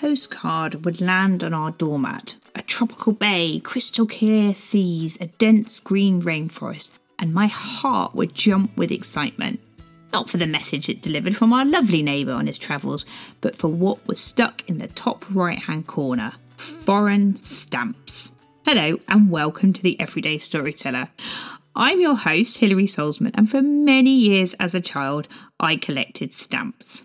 postcard would land on our doormat. A tropical bay, crystal clear seas, a dense green rainforest, and my heart would jump with excitement. Not for the message it delivered from our lovely neighbour on his travels, but for what was stuck in the top right hand corner foreign stamps. Hello, and welcome to the Everyday Storyteller. I'm your host, Hilary Salzman, and for many years as a child, I collected stamps.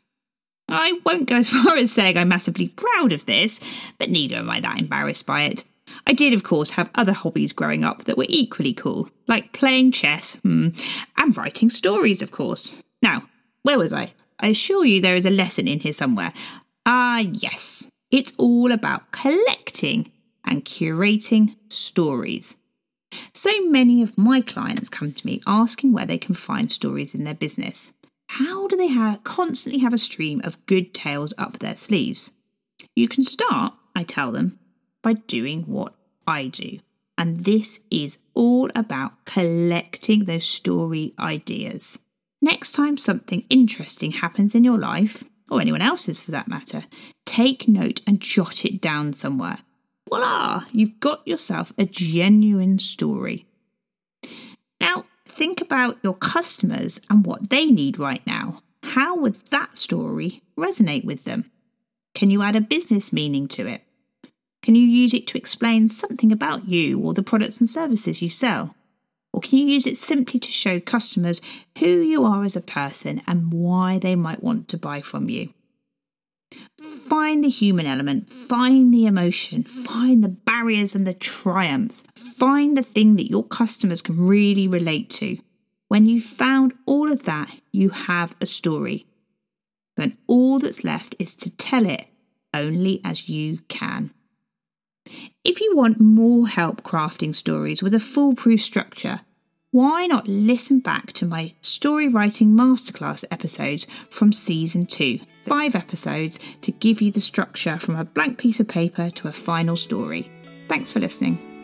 I won't go as far as saying I'm massively proud of this, but neither am I that embarrassed by it. I did, of course, have other hobbies growing up that were equally cool, like playing chess hmm, and writing stories, of course. Now, where was I? I assure you there is a lesson in here somewhere. Ah, yes, it's all about collecting and curating stories. So many of my clients come to me asking where they can find stories in their business. How do they have, constantly have a stream of good tales up their sleeves? You can start, I tell them, by doing what I do. And this is all about collecting those story ideas. Next time something interesting happens in your life, or anyone else's for that matter, take note and jot it down somewhere. Voila, you've got yourself a genuine story. Think about your customers and what they need right now. How would that story resonate with them? Can you add a business meaning to it? Can you use it to explain something about you or the products and services you sell? Or can you use it simply to show customers who you are as a person and why they might want to buy from you? Find the human element, find the emotion, find the barriers and the triumphs, find the thing that your customers can really relate to. When you've found all of that, you have a story. Then all that's left is to tell it only as you can. If you want more help crafting stories with a foolproof structure, why not listen back to my story writing masterclass episodes from season 2? Five episodes to give you the structure from a blank piece of paper to a final story. Thanks for listening.